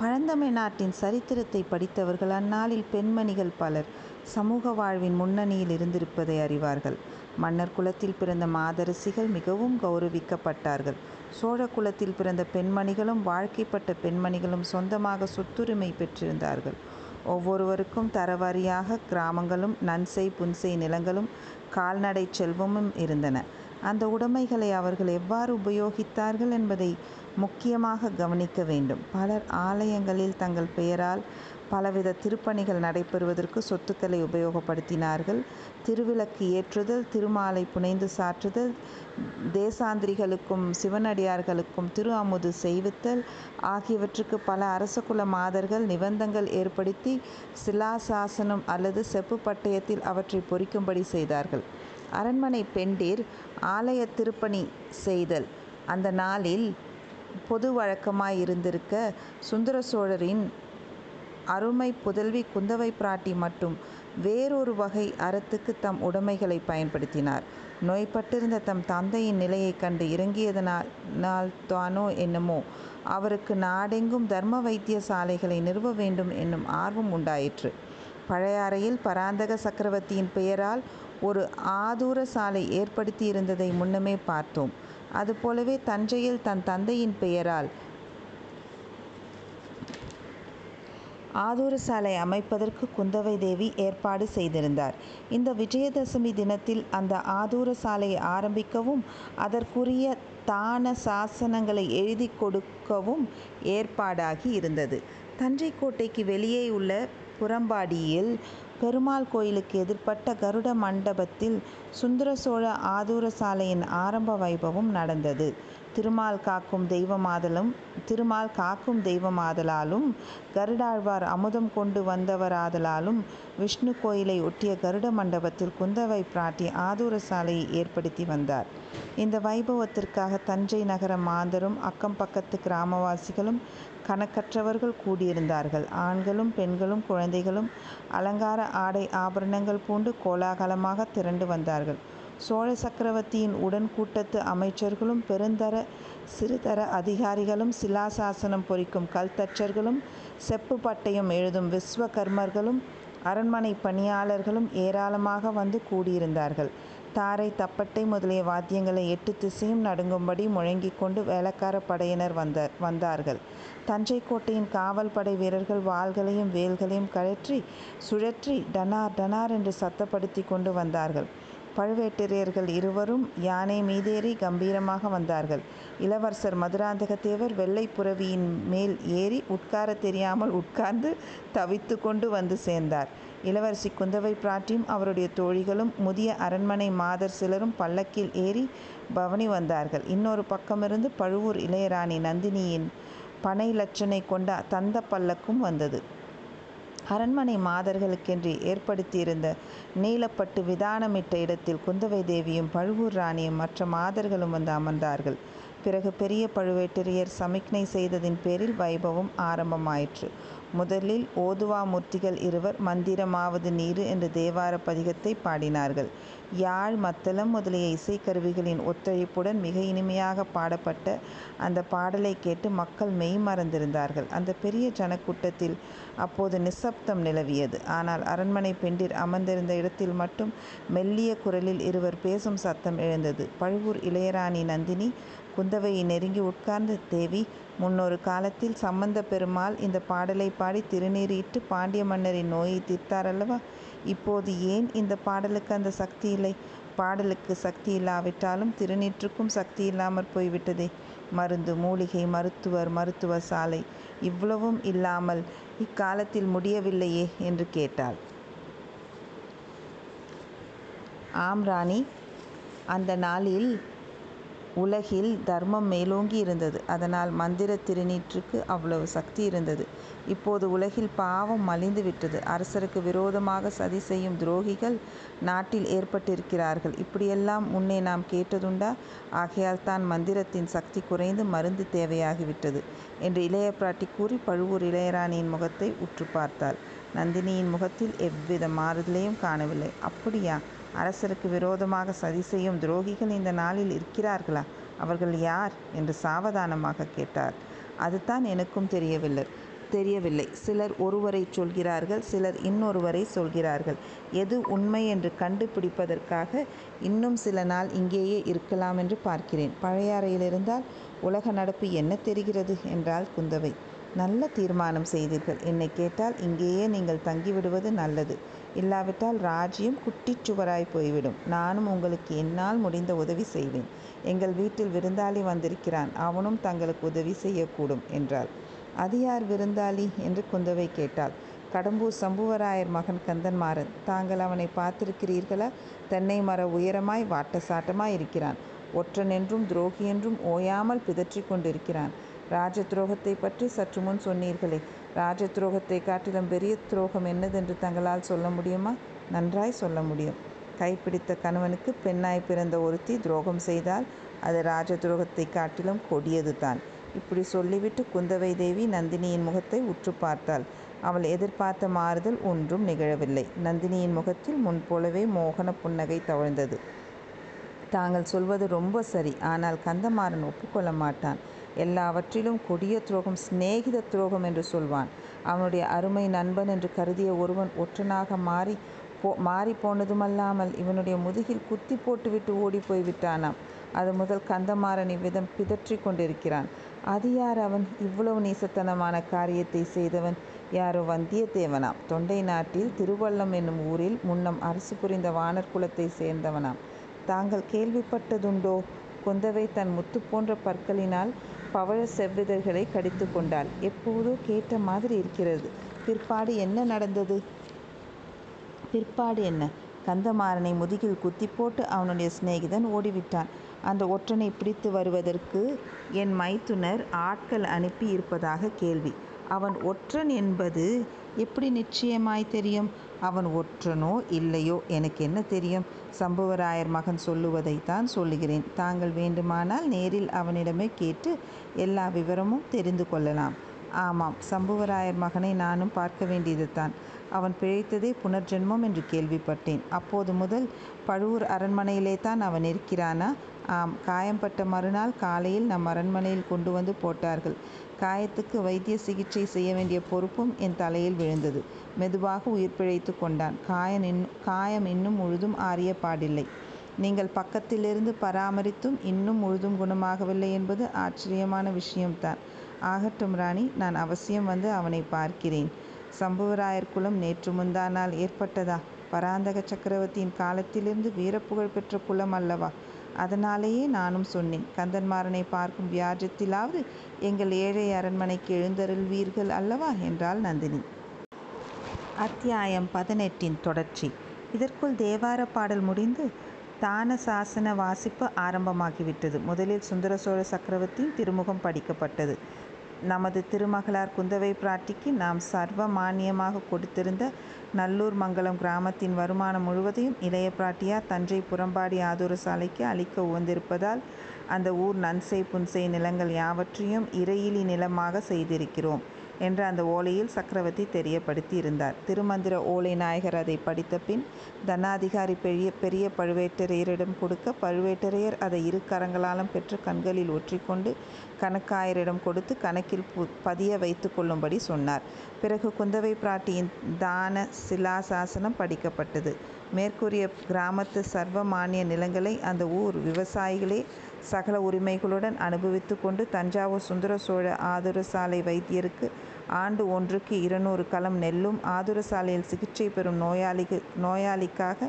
பழந்தமிழ் நாட்டின் சரித்திரத்தை படித்தவர்கள் அந்நாளில் பெண்மணிகள் பலர் சமூக வாழ்வின் முன்னணியில் இருந்திருப்பதை அறிவார்கள். மன்னர் குலத்தில் பிறந்த மாதரசிகள் மிகவும் கௌரவிக்கப்பட்டார்கள். சோழ குலத்தில் பிறந்த பெண்மணிகளும் வாழ்க்கைப்பட்ட பெண்மணிகளும் சொந்தமாக சொத்துரிமை பெற்றிருந்தார்கள். ஒவ்வொருவருக்கும் தரவாரியாக கிராமங்களும் நன்செய் புன்செய் நிலங்களும் கால்நடை செல்வமும் இருந்தன. அந்த உடைமைகளை அவர்கள் எவ்வாறு உபயோகித்தார்கள் என்பதை முக்கியமாக கவனிக்க வேண்டும். பலர் ஆலயங்களில் தங்கள் பெயரால் பலவித திருப்பணிகள் நடைபெறுவதற்கு சொத்துக்களை உபயோகப்படுத்தினார்கள். திருவிளக்கு ஏற்றுதல் திருமாலை புனைந்து சாற்றுதல் தேசாந்திரிகளுக்கும் சிவனடியார்களுக்கும் திரு அமுது செய்வித்தல் ஆகியவற்றுக்கு பல அரசகுல மாதர்கள் நிபந்தங்கள் ஏற்படுத்தி சிலாசாசனம் அல்லது செப்பு பட்டயத்தில் அவற்றை பொறிக்கும்படி செய்தார்கள். அரண்மனை பெண்டீர் ஆலய திருப்பணி செய்தல். அந்த நாளில் பொது வழக்கமாய் இருந்திருக்க சுந்தர சோழரின் அருமை புதல்வி குந்தவை பிராட்டி மட்டும் வேறொரு வகை அறத்துக்கு தம் உடைமைகளை பயன்படுத்தினார். நோய்பட்டிருந்த தம் தந்தையின் நிலையைக் கண்டு இறங்கியதனால் தானோ என்னமோ அவருக்கு நாடெங்கும் தர்ம வைத்திய சாலைகளை நிறுவ வேண்டும் என்னும் ஆர்வம் உண்டாயிற்று. பழையாறையில் பராந்தக சக்கரவர்த்தியின் பெயரால் ஒரு ஆதூர சாலை ஏற்படுத்தி இருந்ததை முன்னமே பார்த்தோம். அதுபோலவே தஞ்சையில் தன் தந்தையின் பெயரால் ஆதூர சாலை அமைப்பதற்கு குந்தவை தேவி ஏற்பாடு செய்திருந்தார். இந்த விஜயதசமி தினத்தில் அந்த ஆதூர சாலையை ஆரம்பிக்கவும் அதற்குரிய தான சாசனங்களை எழுதி கொடுக்கவும் ஏற்பாடாகி இருந்தது. தஞ்சை கோட்டைக்கு வெளியே உள்ள புறம்பாடியில் பெருமாள் கோயிலுக்கு எதிர்ப்பட்ட கருட மண்டபத்தில் சுந்தர சோழ ஆதூர சாலையின் ஆரம்ப வைபவம் நடந்தது. திருமால் காக்கும் தெய்வமாதலும் திருமால் காக்கும் தெய்வமாதலாலும் கருடாழ்வார் அமுதம் கொண்டு வந்தவராதலாலும் விஷ்ணு கோயிலை ஒட்டிய கருட மண்டபத்தில் குந்தவை பிராட்டி ஆதூர சாலையை ஏற்படுத்தி வந்தார். இந்த வைபவத்திற்காக தஞ்சை நகர மாந்தரும் அக்கம் பக்கத்து கிராமவாசிகளும் கணக்கற்றவர்கள் கூடியிருந்தார்கள். ஆண்களும் பெண்களும் குழந்தைகளும் அலங்கார ஆடை ஆபரணங்கள் பூண்டு கோலாகலமாக திரண்டு வந்தார்கள். சோழ சக்கரவர்த்தியின் உடன் கூட்டத்து அமைச்சர்களும் பெருந்தர சிறுதர அதிகாரிகளும் சிலாசாசனம் பொறிக்கும் கல்தச்சர்களும் செப்பு பட்டயம் எழுதும் விஸ்வகர்மர்களும் அரண்மனை பணியாளர்களும் ஏராளமாக வந்து கூடியிருந்தார்கள். தாரை தப்பட்டை முதலிய வாத்தியங்களை எட்டு திசையும் நடுங்கும்படி முழங்கிக் கொண்டு வேளக்கார படையினர் வந்த வந்தார்கள். தஞ்சை கோட்டையின் காவல் படை வீரர்கள் வாள்களையும் வேல்களையும் கழற்றி சுழற்றி டனார் டனார் என்று சத்தப்படுத்தி கொண்டு வந்தார்கள். பழுவேட்டரையர்கள் இருவரும் யானை மீதேறி கம்பீரமாக வந்தார்கள். இளவரசர் மதுராந்தகத்தேவர் வெள்ளை புறவியின் மேல் ஏறி உட்கார தெரியாமல் உட்கார்ந்து தவித்து கொண்டு வந்து சேர்ந்தார். இளவரசி குந்தவை பிராட்டியும் அவருடைய தோழிகளும் முதிய அரண்மனை மாதர் சிலரும் பல்லக்கில் ஏறி பவனி வந்தார்கள். இன்னொரு பக்கமிருந்து பழுவூர் இளையராணி நந்தினியின் பனை லட்சணை கொண்ட தந்த பல்லக்கும் வந்தது. அரண்மனை மாதர்களுக்கென்று ஏற்படுத்தியிருந்த நீலப்பட்டு விதானமிட்ட இடத்தில் குந்தவை தேவியும் பழுவூர் ராணியும் மற்ற மாதர்களும் வந்து அமர்ந்தார்கள். பிறகு பெரிய பழுவேட்டரையர் சமிக்ஞை செய்ததின் பேரில் வைபவம் ஆரம்பமாயிற்று. முதலில் ஓதுவாமூர்த்திகள் இருவர் மந்திரமாவது நீரு என்ற தேவார பதிகத்தை பாடினார்கள். யாழ் மத்தளம் முதலிய இசைக்கருவிகளின் ஒத்துழைப்புடன் மிக இனிமையாக பாடப்பட்ட அந்த பாடலை கேட்டு மக்கள் மெய் மறந்திருந்தார்கள். அந்த பெரிய ஜனக்கூட்டத்தில் அப்போது நிசப்தம் நிலவியது. ஆனால் அரண்மனை பெண்டிர் அமர்ந்திருந்த இடத்தில் மட்டும் மெல்லிய குரலில் இருவர் பேசும் சத்தம் எழுந்தது. பழுவூர் இளையராணி நந்தினி குந்தவையை நெருங்கி உட்கார்ந்த தேவி முன்னொரு காலத்தில் சம்பந்த பெருமாள் இந்த பாடலை பாடி திருநீரிட்டு பாண்டிய மன்னரின் நோயை தீர்த்தாரல்லவா? இப்போது ஏன் இந்த பாடலுக்கு அந்த சக்தி இல்லை? பாடலுக்கு சக்தி இல்லாவிட்டாலும் திருநீற்றுக்கும் சக்தி இல்லாமற் போய்விட்டதே. மருந்து மூலிகை மருத்துவர் மருத்துவ சாலை இவ்வளவும் இல்லாமல் இக்காலத்தில் முடியவில்லையே என்று கேட்டாள். ஆம் ராணி அந்த நாளில் உலகில் தர்மம் மேலோங்கி இருந்தது. அதனால் மந்திர திருநீற்றுக்கு அவ்வளவு சக்தி இருந்தது. இப்போது உலகில் பாவம் மலிந்து விட்டது. அரசருக்கு விரோதமாக சதி செய்யும் துரோகிகள் நாட்டில் ஏற்பட்டிருக்கிறார்கள். இப்படியெல்லாம் முன்னே நாம் கேட்டதுண்டா? ஆகையால் தான் மந்திரத்தின் சக்தி குறைந்து மருந்து தேவையாகிவிட்டது என்று இளைய பிராட்டி கூறி பழுவூர் இளையராணியின் முகத்தை உற்று பார்த்தாள். நந்தினியின் முகத்தில் எவ்வித மாறுதலையும் காணவில்லை. அப்படியா? அரசருக்கு விரோதமாக சதி செய்யும் துரோகிகள் இந்த நாளில் இருக்கிறார்களா? அவர்கள் யார்? என்று சாவதானமாக கேட்டார். அதுதான் எனக்கும் தெரியவில்லை. தெரியவில்லை. சிலர் ஒருவரை சொல்கிறார்கள் சிலர் இன்னொருவரை சொல்கிறார்கள். எது உண்மை என்று கண்டுபிடிப்பதற்காக இன்னும் சில நாள் இங்கேயே இருக்கலாம் என்று பார்க்கிறேன். பழையாறையில் இருந்தால் உலக நடப்பு என்ன தெரிகிறது? என்றாள் குந்தவை. நல்ல தீர்மானம் செய்தீர்கள். என்னை கேட்டால் இங்கேயே நீங்கள் தங்கிவிடுவது நல்லது. இல்லாவிட்டால் ராஜ்யம் குட்டிச்சுவராய் போய்விடும். நானும் உங்களுக்கு என்னால் முடிந்த உதவி செய்வேன். எங்கள் வீட்டில் விருந்தாளி வந்திருக்கிறான். அவனும் தங்களுக்கு உதவி செய்யக்கூடும் என்றாள். அது யார் விருந்தாளி? என்று குந்தவை கேட்டாள். கடம்பூர் சம்புவராயர் மகன் கந்தன்மாறன். தாங்கள் அவனை பார்த்திருக்கிறீர்களா? தென்னை மர உயரமாய் வாட்ட சாட்டமாய் இருக்கிறான். ஒற்றன் என்றும் துரோகி என்றும் ஓயாமல் பிதற்றி கொண்டிருக்கிறான். ராஜ துரோகத்தை பற்றி சற்று முன் சொன்னீர்களே. ராஜ துரோகத்தை காட்டிலும் பெரிய துரோகம் என்னதென்று தங்களால் சொல்ல முடியுமா? நன்றாய் சொல்ல முடியும். கைப்பிடித்த கணவனுக்கு பெண்ணாய் பிறந்த ஒருத்தி துரோகம் செய்தால் அது ராஜ துரோகத்தை காட்டிலும் கொடியது தான். இப்படி சொல்லிவிட்டு குந்தவை தேவி நந்தினியின் முகத்தை உற்று பார்த்தாள். அவள் எதிர்பார்த்த மாறுதல் ஒன்றும் நிகழவில்லை. நந்தினியின் முகத்தில் முன்போலவே மோகன புன்னகை தவழ்ந்தது. தாங்கள் சொல்வது ரொம்ப சரி. ஆனால் கந்தமாறன் ஒப்புக்கொள்ள மாட்டான். எல்லாவற்றிலும் கொடிய துரோகம் சிநேகித துரோகம் என்று சொல்வான். அவனுடைய அருமை நண்பன் என்று கருதிய ஒருவன் ஒற்றனாக மாறி போ மாறி போனதுமல்லாமல் இவனுடைய முதுகில் குத்தி போட்டுவிட்டு ஓடி போய்விட்டானாம். அது முதல் கந்தமாறன் இவ்விதம் பிதற்றி கொண்டிருக்கிறான். அது யார் அவன்? இவ்வளவு நீசத்தனமான காரியத்தை செய்தவன் யாரோ வந்தியத்தேவனாம். தொண்டை நாட்டில் திருவள்ளம் என்னும் ஊரில் முன்னம் அரசு புரிந்த வானர் குலத்தை சேர்ந்தவனாம். தாங்கள் கேள்விப்பட்டதுண்டோ? குந்தவை தன் முத்து போன்ற பற்களினால் பவழ செவ்விதழ்களை கடித்து கொண்டாள். எப்போதோ கேட்ட மாதிரி இருக்கிறது. பிற்பாடு என்ன நடந்தது? பிற்பாடு என்ன? கந்தமாறனை முதுகில் குத்தி போட்டு அவனுடைய சிநேகிதன் ஓடிவிட்டான். அந்த ஒற்றனை பிடித்து வருவதற்கு என் மைத்துனர் ஆட்கள் அனுப்பி இருப்பதாக கேள்வி. அவன் ஒற்றன் என்பது எப்படி நிச்சயமாய் தெரியும்? அவன் ஒற்றனோ இல்லையோ? எனக்கு என்ன தெரியும்? சம்புவராயர் மகன் சொல்லுவதைத்தான் சொல்லுகிறேன். தாங்கள் வேண்டுமானால் நேரில் அவனிடமே கேட்டு எல்லா விவரமும் தெரிந்து கொள்ளலாம். ஆமாம் சம்புவராயர் மகனை நானும் பார்க்க வேண்டியதுதான். அவன் பிழைத்ததே புனர்ஜென்மம் என்று கேள்விப்பட்டேன். அப்போது முதல் பழுவூர் அரண்மனையிலே தான் அவன் இருக்கிறானா? ஆம் காயம்பட்ட மறுநாள் காலையில் நம் அரண்மனையில் கொண்டு வந்து போட்டார்கள். காயத்துக்கு வைத்திய சிகிச்சை செய்ய வேண்டிய பொறுப்பும் என் தலையில் விழுந்தது. மெதுவாக உயிர் பிழைத்து கொண்டான். காயம் இன்னும் காயம் இன்னும் முழுதும் ஆறிய பாடில்லை. நீங்கள் பக்கத்திலிருந்து பராமரித்தும் இன்னும் முழுதும் குணமாகவில்லை என்பது ஆச்சரியமான விஷயம்தான். ஆகட்டும் ராணி நான் அவசியம் வந்து அவனை பார்க்கிறேன். சம்புவராயர் குலம் நேற்று முந்தானால் ஏற்பட்டதா? பராந்தக சக்கரவர்த்தியின் காலத்திலிருந்து வீரப்புகழ் பெற்ற குலம் அல்லவா? அதனாலேயே நானும் சொன்னேன் கந்தன்மாறனை பார்க்கும் வியாஜத்திலாவது எங்கள் ஏழை அரண்மனைக்கு எழுந்தருள்வீர்கள் அல்லவா? என்றாள் நந்தினி. அத்தியாயம் பதினெட்டின் தொடர்ச்சி. இதற்குள் தேவார பாடல் முடிந்து தான சாசன வாசிப்பு ஆரம்பமாகிவிட்டது. முதலில் சுந்தர சோழ சக்கரவர்த்தியின் திருமுகம் படிக்கப்பட்டது. நமது திருமகளார் குந்தவை பிராட்டிக்கு நாம் சர்வ மானியமாக கொடுத்திருந்த நல்லூர் மங்கலம் கிராமத்தின் வருமானம் முழுவதையும் இளைய பிராட்டியார் தஞ்சை புறம்பாடி ஆதூர சாலைக்கு அளிக்க உவந்திருப்பதால் அந்த ஊர் நன்சை புன்சை நிலங்கள் யாவற்றையும் இறையிலி நிலமாக செய்திருக்கிறோம். என்று அந்த ஓலையில் சக்கரவர்த்தி தெரியப்படுத்தி இருந்தார் திருமந்திர ஓலை நாயகர் அதை படித்த பின் தனாதிகாரி பெரிய பெரிய பழுவேட்டரையரிடம் கொடுக்க பழுவேட்டரையர் அதை இரு கரங்களாலும் பெற்று கண்களில் ஒற்றிக்கொண்டு கணக்காயரிடம் கொடுத்து கணக்கில் பு பதிய வைத்து கொள்ளும்படி சொன்னார். பிறகு குந்தவை பிராட்டியின் தான சிலாசாசனம் படிக்கப்பட்டது. மேற்கூறிய கிராமத்து சர்வமானிய நிலங்களை அந்த ஊர் விவசாயிகளே சகல உரிமைகளுடன் அனுபவித்து கொண்டு தஞ்சாவூர் சுந்தர சோழ ஆதுரசாலை வைத்தியருக்கு ஆண்டு ஒன்றுக்கு இருநூறு கலம் நெல்லும் ஆதுரசாலையில் சிகிச்சை பெறும் நோயாளிக்கு நோயாளிக்காக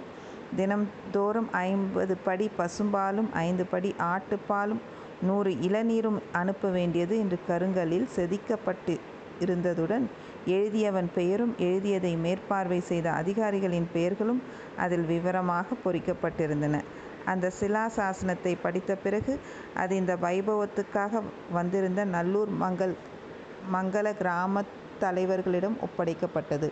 தினம்தோறும் ஐம்பது படி பசும்பாலும் ஐந்து படி ஆட்டுப்பாலும் நூறு இளநீரும் அனுப்ப வேண்டியது என்று கருங்கலில் செதிக்கப்பட்டு இருந்ததுடன் எழுதியவன் பெயரும் எழுதியதை மேற்பார்வை செய்த அதிகாரிகளின் பெயர்களும் அதில் விவரமாக பொறிக்கப்பட்டிருந்தன. அந்த சிலாசாசனத்தை படித்த பிறகு அது இந்த வைபவத்துக்காக வந்திருந்த நல்லூர் மங்கள் மங்கள கிராம தலைவர்களிடம் ஒப்படைக்கப்பட்டது.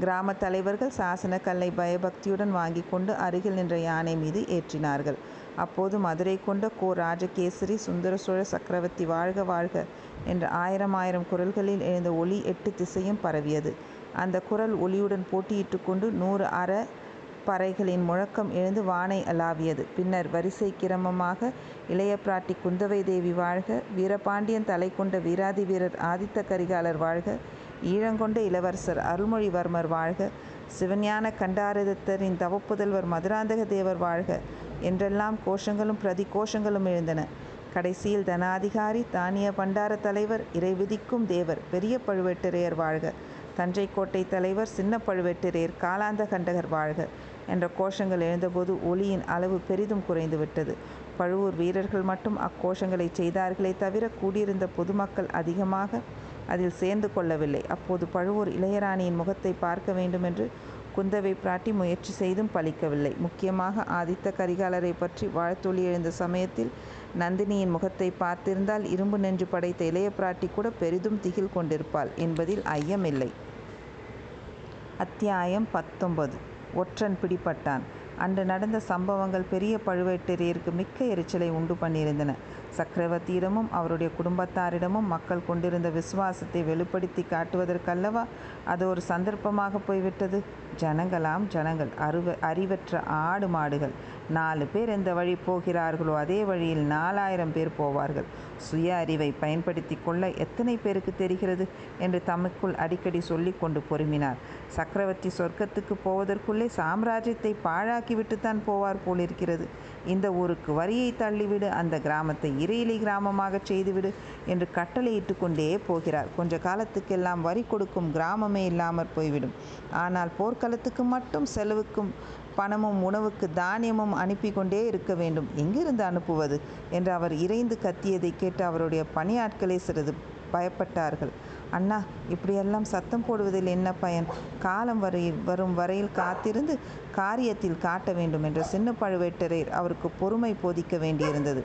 கிராம தலைவர்கள் சாசன கல்லை பயபக்தியுடன் வாங்கி கொண்டு அருகில் நின்ற யானை மீது ஏற்றினார்கள். அப்போது மதுரை கொண்ட கோ ராஜகேசரி சுந்தர சோழ சக்கரவர்த்தி வாழ்க வாழ்க என்ற ஆயிரம் ஆயிரம் குரல்களில் எழுந்த ஒளி எட்டு திசையும் பரவியது. அந்த குரல் ஒளியுடன் போட்டியிட்டு கொண்டு நூறு அற பறைகளின் முழக்கம் எழுந்து வானை அலாவியது. பின்னர் வரிசை கிரமமாக இளைய பிராட்டி குந்தவை தேவி வாழ்க வீரபாண்டியன் தலை கொண்ட வீராதி வீரர் ஆதித்த கரிகாலர் வாழ்க ஈழங்கொண்ட இளவரசர் அருள்மொழிவர்மர் வாழ்க சிவஞான கண்டாரதத்தரின் தவப்புதல்வர் மதுராந்தக தேவர் வாழ்க என்றெல்லாம் கோஷங்களும் பிரதி கோஷங்களும் எழுந்தன. கடைசியில் தனாதிகாரி தானிய பண்டார தலைவர் இறைவிதிக்கும் தேவர் பெரிய பழுவேட்டரையர் வாழ்க. தஞ்சை கோட்டை தலைவர் சின்ன பழுவேட்டரையர் காலாந்த கண்டகர் வாழ்க என்ற கோஷங்கள் எழுந்தபோது ஒளியின் அளவு பெரிதும் குறைந்துவிட்டது. பழுவூர் வீரர்கள் மட்டும் அக்கோஷங்களை செய்தார்களே தவிர கூடியிருந்த பொதுமக்கள் அதிகமாக அதில் சேர்ந்து கொள்ளவில்லை. அப்போது பழுவூர் இளையராணியின் முகத்தை பார்க்க வேண்டுமென்று குந்தவை பிராட்டி முயற்சி செய்தும் பலிக்கவில்லை. முக்கியமாக ஆதித்த கரிகாலரை பற்றி வாழ்த்தொளி எழுந்த சமயத்தில் நந்தினியின் முகத்தை பார்த்திருந்தால் இரும்பு நெஞ்சு படைத்த இளைய பிராட்டி கூட பெரிதும் திகில் கொண்டிருப்பாள் என்பதில் ஐயமில்லை அத்தியாயம் பத்தொன்பது. ஒற்றன் பிடிப்பட்டான் அன்று நடந்த சம்பவங்கள் பெரிய பழுவேட்டரையருக்கு மிக்க எரிச்சலை உண்டு பண்ணியிருந்தன. சக்கரவர்த்தியிடமும் அவருடைய குடும்பத்தாரிடமும் மக்கள் கொண்டிருந்த விசுவாசத்தை வெளிப்படுத்தி காட்டுவதற்கல்லவா அது ஒரு சந்தர்ப்பமாக போய்விட்டது? ஜனங்களாம் ஜனங்கள் அருவ அறிவற்ற ஆடு மாடுகள். நாலு பேர் எந்த வழி போகிறார்களோ அதே வழியில் நாலாயிரம் பேர் போவார்கள். சுய அறிவை பயன்படுத்தி கொள்ள எத்தனை பேருக்கு தெரிகிறது? என்று தமக்குள் அடிக்கடி சொல்லிக்கொண்டு பொறுமினார். சக்கரவர்த்தி சொர்க்கத்துக்கு போவதற்குள்ளே சாம்ராஜ்யத்தை பாழாக்கிவிட்டுத்தான் போவார் போலிருக்கிறது. இந்த ஊருக்கு வரியை தள்ளிவிடு அந்த கிராமத்தை இறையிலி கிராமமாக செய்துவிடு என்று கட்டளையிட்டு கொண்டே போகிறார். கொஞ்ச காலத்துக்கெல்லாம் வரி கொடுக்கும் கிராமமே இல்லாமற் போய்விடும். ஆனால் போர்க்களத்துக்கு மட்டும் செலவுக்கும் பணமும் உணவுக்கு தானியமும் அனுப்பி கொண்டே இருக்க வேண்டும். எங்கிருந்து அனுப்புவது? என்று அவர் இறைந்து கத்தியதை கேட்டு அவருடைய பணியாட்களே சிறிது பயப்பட்டார்கள். அண்ணா இப்படியெல்லாம் சத்தம் போடுவதில் என்ன பயன்? காலம் வரையில் வரும் வரையில் காத்திருந்து காரியத்தில் காட்ட வேண்டும் என்ற சின்ன பழுவேட்டரையர் அவருக்கு பொறுமை போதிக்க வேண்டியிருந்தது.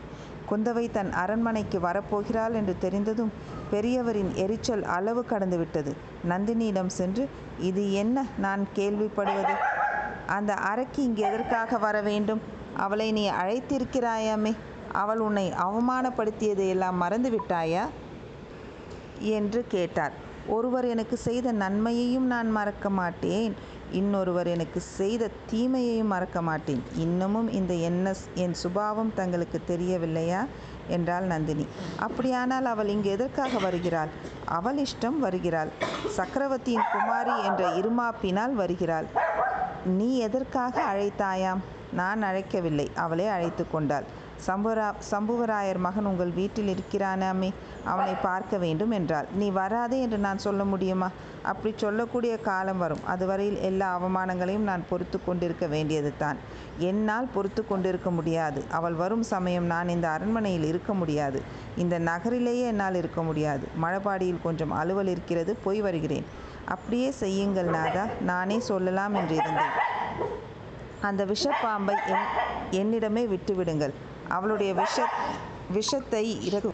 குந்தவை தன் அரண்மனைக்கு வரப்போகிறாள் என்று தெரிந்ததும் பெரியவரின் எரிச்சல் அளவு கடந்து விட்டது நந்தினியிடம் சென்று இது என்ன நான் கேள்விப்படுவது? அந்த அரக்கி இங்கு எதற்காக வர வேண்டும்? அவளை நீ அழைத்திருக்கிறாயாமே? அவள் உன்னை அவமானப்படுத்தியதை எல்லாம் மறந்து விட்டாயா என்று கேட்டார். ஒருவர் எனக்கு செய்த நன்மையையும் நான் மறக்க மாட்டேன். இன்னொருவர் எனக்கு செய்த தீமையையும் மறக்க மாட்டேன். இன்னமும் இந்த என்ன என் சுபாவம் தங்களுக்கு தெரியவில்லையா? என்றாள் நந்தினி. அப்படியானால் அவள் இங்கு எதற்காக வருகிறாள்? அவள் இஷ்டம் வருகிறாள். சக்கரவர்த்தியின் குமாரி என்ற இருமாப்பினால் வருகிறாள். நீ எதற்காக அழைத்தாயாம்? நான் அழைக்கவில்லை. அவளே அழைத்து கொண்டாள். சம்புவரா சம்புவராயர் மகன் உங்கள் வீட்டில் இருக்கிறானாமே அவனை பார்க்க வேண்டும் என்றாள். நீ வராதே என்று நான் சொல்ல முடியுமா? அப்படி சொல்லக்கூடிய காலம் வரும். அதுவரையில் எல்லா அவமானங்களையும் நான் பொறுத்து கொண்டிருக்க வேண்டியது தான். என்னால் பொறுத்து கொண்டிருக்க முடியாது. அவள் வரும் சமயம் நான் இந்த அரண்மனையில் இருக்க முடியாது. இந்த நகரிலேயே என்னால் இருக்க முடியாது. மழபாடியில் கொஞ்சம் அலுவல் இருக்கிறது. போய் வருகிறேன். அப்படியே செய்யுங்கள் நாதா. நானே சொல்லலாம் என்று இருந்தேன். அந்த விஷப்பாம்பை என் என்னிடமே விட்டுவிடுங்கள். அவளுடைய விஷ விஷத்தை இறக்கு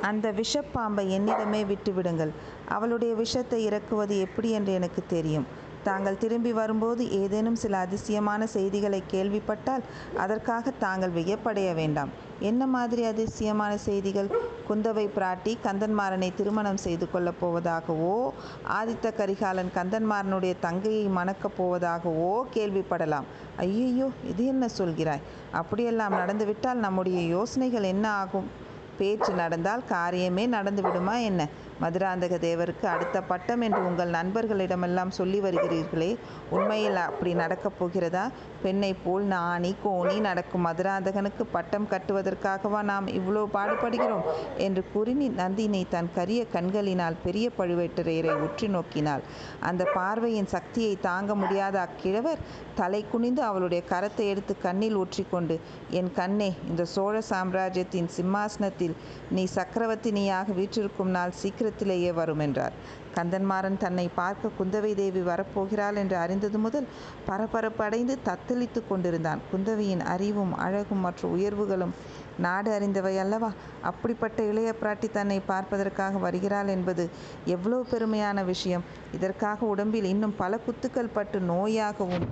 அந்த விஷப்பாம்பை என்னிடமே விட்டுவிடுங்கள். அவளுடைய விஷத்தை இறக்குவது எப்படி என்று எனக்கு தெரியும். தாங்கள் திரும்பி வரும்போது ஏதேனும் சில அதிசயமான செய்திகளை கேள்விப்பட்டால் அதற்காக தாங்கள் வியப்படைய வேண்டாம். என்ன மாதிரி அதிசயமான செய்திகள்? குந்தவை பிராட்டி கந்தன்மாறனை திருமணம் செய்து கொள்ளப் போவதாகவோ ஆதித்த கரிகாலன் கந்தன்மாறனுடைய தங்கையை மணக்கப் போவதாகவோ கேள்விப்படலாம். ஐயையோ இது என்ன சொல்கிறாய்? அப்படியெல்லாம் நடந்துவிட்டால் நம்முடைய யோசனைகள் என்ன ஆகும்? பேச்சு நடந்தால் காரியமே நடந்து விடுமா என்ன? மதுராந்தக தேவருக்கு அடுத்த பட்டம் என்று உங்கள் நண்பர்களிடமெல்லாம் சொல்லி வருகிறீர்களே. உண்மையில் அப்படி நடக்கப் போகிறதா? பெண்ணை போல் நாணி கோணி நடக்கும் மதுராந்தகனுக்கு பட்டம் கட்டுவதற்காகவா நாம் இவ்வளோ பாடுபடுகிறோம்? என்று கூறி நந்தினி தன் கரிய கண்களினால் பெரிய பழுவேட்டரையரை உற்றி நோக்கினாள். அந்த பார்வையின் சக்தியை தாங்க முடியாத அக்கிழவர் தலை குனிந்து அவளுடைய கரத்தை எடுத்து கண்ணில் ஊற்றிக்கொண்டு என் கண்ணே இந்த சோழ சாம்ராஜ்யத்தின் சிம்மாசனத்தில் நீ சக்கரவர்த்தினியாக வீற்றிருக்கும் நாள் சீக்கிரத்திலேயே வரும் என்றார். கந்தன்மாறன் தன்னை பார்க்க குந்தவை தேவி வரப்போகிறாள் என்று அறிந்தது முதல் பரபரப்படைந்து தத்தளித்து கொண்டிருந்தான். குந்தவையின் அறிவும் அழகும் மற்றும் உயர்வுகளும் நாடு அறிந்தவை அல்லவா? அப்படிப்பட்ட இளைய பிராட்டி தன்னை பார்ப்பதற்காக வருகிறாள் என்பது எவ்வளவு பெருமையான விஷயம். இதற்காக உடம்பில் இன்னும் பல குத்துக்கள் பட்டு நோயாகவும்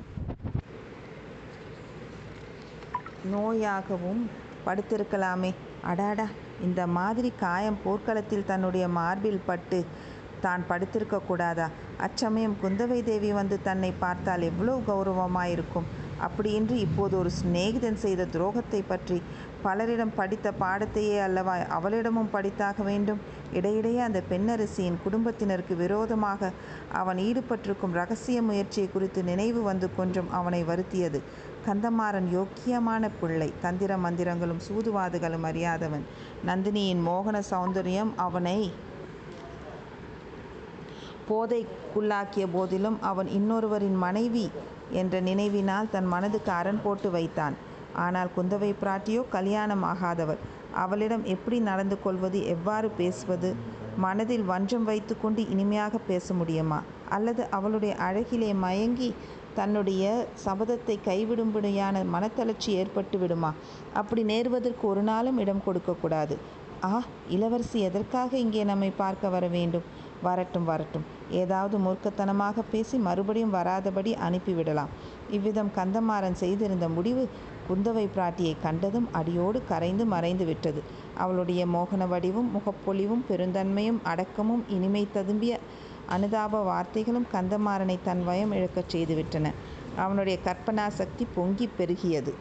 நோயாகவும் படுத்திருக்கலாமே. அடாடா! இந்த மாதிரி காயம் போர்க்களத்தில் தன்னுடைய மார்பில் பட்டு தான் படுத்திருக்க கூடாதா? அச்சமயம் குந்தவை தேவி வந்து தன்னை பார்த்தால் எவ்வளவு கௌரவமாயிருக்கும். அப்படியின்றி இப்போது ஒரு சிநேகிதன் செய்த துரோகத்தை பற்றி பலரிடம் படித்த பாடத்தையே அல்லவா அவளிடமும் படித்தாக வேண்டும்? இடையிடையே அந்த பெண்ணரசியின் குடும்பத்தினருக்கு விரோதமாக அவன் ஈடுபட்டிருக்கும் ரகசிய முயற்சியை குறித்து நினைவு வந்து கொஞ்சம் அவனை வருத்தியது. கந்தமாறன் யோக்கியமான பிள்ளை. தந்திர மந்திரங்களும் சூதுவாதுகளும் அறியாதவன். நந்தினியின் மோகன சௌந்தரியம் அவனை போதைக்குள்ளாக்கிய போதிலும் அவன் இன்னொருவரின் மனைவி என்ற நினைவினால் தன் மனதுக்கு அரண் போட்டு வைத்தான். ஆனால் குந்தவை பிராட்டியோ கல்யாணம் ஆகாதவர். அவளிடம் எப்படி நடந்து கொள்வது எவ்வாறு பேசுவது மனதில் வஞ்சம் வைத்துக்கொண்டு இனிமையாக பேச முடியுமா? அல்லது அவளுடைய அழகிலே மயங்கி தன்னுடைய சபதத்தை கைவிடும்படியான மனத்தளர்ச்சி ஏற்பட்டு விடுமா? அப்படி நேர்வதற்கு ஒரு நாளும் இடம் கொடுக்கக்கூடாது ஆ இளவரசி எதற்காக இங்கே நம்மை பார்க்க வர வேண்டும்? வரட்டும் வரட்டும். ஏதாவது மூர்க்கத்தனமாக பேசி மறுபடியும் வராதபடி அனுப்பிவிடலாம். இவ்விதம் கந்தமாறன் செய்திருந்த முடிவு குந்தவை பிராட்டியை கண்டதும் அடியோடு கரைந்து மறைந்து விட்டது. அவளுடைய மோகன வடிவும் முகப்பொலிவும் பெருந்தன்மையும் அடக்கமும் இனிமை ததும்பிய அனுதாப வார்த்தைகளும் கந்தமாறனை தன் வயம் இழக்கச் செய்துவிட்டன. அவனுடைய கற்பனா சக்தி பொங்கி பெருகியது.